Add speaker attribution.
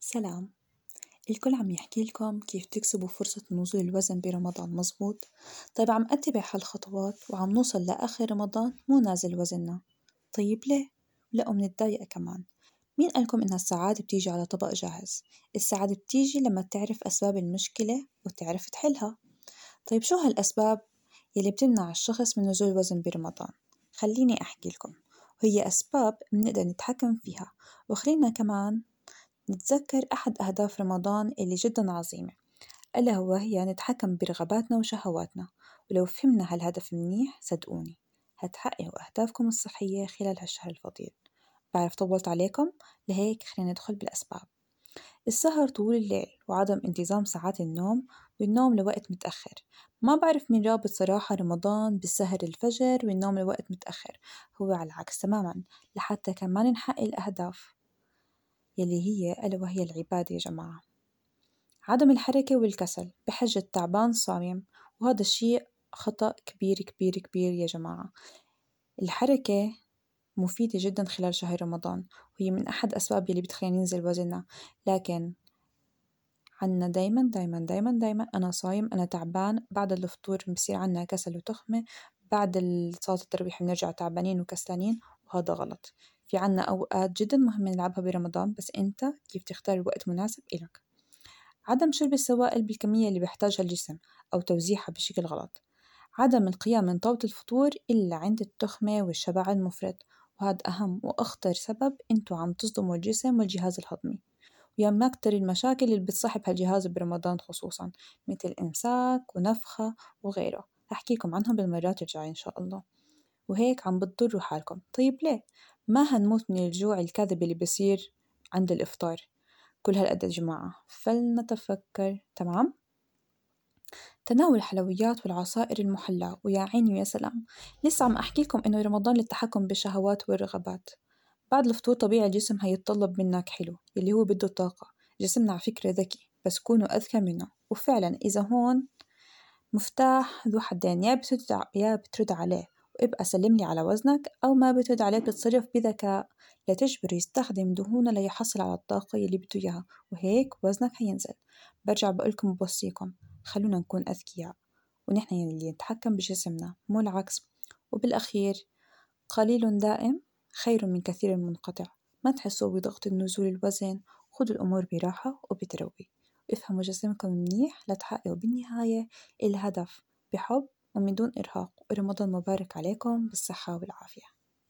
Speaker 1: سلام الكل عم يحكي لكم كيف تكسبوا فرصة نزول الوزن برمضان مزبوط؟ طيب عم أتبع هالخطوات وعم نوصل لآخر رمضان مو نازل وزننا طيب ليه؟ لأ ومنتضايق كمان مين قالكم إن السعادة بتيجي على طبق جاهز؟ السعادة بتيجي لما تعرف أسباب المشكلة وتعرف تحلها طيب شو هالأسباب يلي بتمنع الشخص من نزول الوزن برمضان؟ خليني أحكي لكم وهي أسباب منقدر نتحكم فيها وخلينا كمان نتذكر أحد أهداف رمضان اللي جدا عظيمة ألا وهي نتحكم برغباتنا وشهواتنا. ولو فهمنا هالهدف منيح صدقوني هتحققوا أهدافكم الصحية خلال هالشهر الفضيل. بعرف طولت عليكم؟ لهيك خلينا ندخل بالأسباب. السهر طول الليل وعدم انتظام ساعات النوم والنوم لوقت متأخر. ما بعرف مين رابط صراحة رمضان بالسهر الفجر والنوم لوقت متأخر. هو على العكس تماما لحتى كمان نحقق الأهداف. يلي هي ألا وهي العبادة يا جماعة. عدم الحركة والكسل بحجة تعبان صايم وهذا الشيء خطأ كبير كبير كبير يا جماعة. الحركة مفيدة جدا خلال شهر رمضان وهي من أحد أسباب يلي بتخلينا ننزل وزننا. لكن عنا دايما دايما دايما دايما أنا صايم أنا تعبان بعد الفطور بصير عنا كسل وتخمة بعد صلاة التراويح بنرجع تعبانين وكسلانين وهذا غلط. في عنا أوقات جدا مهمة نلعبها برمضان بس أنت كيف تختار الوقت مناسب إلك؟ عدم شرب السوائل بالكمية اللي بيحتاجها الجسم أو توزيعها بشكل غلط. عدم القيام من طاولة الفطور إلا عند التخمة والشبع المفرط وهذا أهم وأخطر سبب أنتوا عم تصدموا الجسم والجهاز الهضمي. ويا من أكتر المشاكل اللي بتصاحب هالجهاز برمضان خصوصا مثل إمساك ونفخة وغيره. أحكيكم عنهم بالمرات الجاية إن شاء الله. وهيك عم بتضروا حالكم. طيب ليه؟ ما هنموت من الجوع الكاذب اللي بصير عند الإفطار كل هالقد يا جماعة. فلنتفكر تمام؟ تناول الحلويات والعصائر المحلاة. ويا عيني ويا سلام لسه عم أحكي لكم إنه رمضان للتحكم بالشهوات والرغبات. بعد الفطور طبيعي الجسم هيتطلب منك حلو اللي هو بده طاقة. جسمنا على فكرة ذكي بس كونوا أذكى منه. وفعلا إذا هون مفتاح ذو حدين يا بترد يا بترد عليه. وابقى سلملي على وزنك أو ما بترد عليه بتتصرف بذكاء. لتجبره يستخدم دهونه ليحصل على الطاقة يلي بده إياها وهيك وزنك حينزل برجع بقولكم وبوصيكم خلونا نكون أذكياء ونحن يلي نتحكم بجسمنا مو العكس. وبالأخير قليل دائم خير من كثير منقطع. ما تحسوا بضغط النزول الوزن خذوا الأمور براحة وبتروي. افهموا جسمكم منيح لتحققوا بالنهاية الهدف. بحب ومن دون إرهاق. ورمضان مبارك عليكم بالصحة والعافية.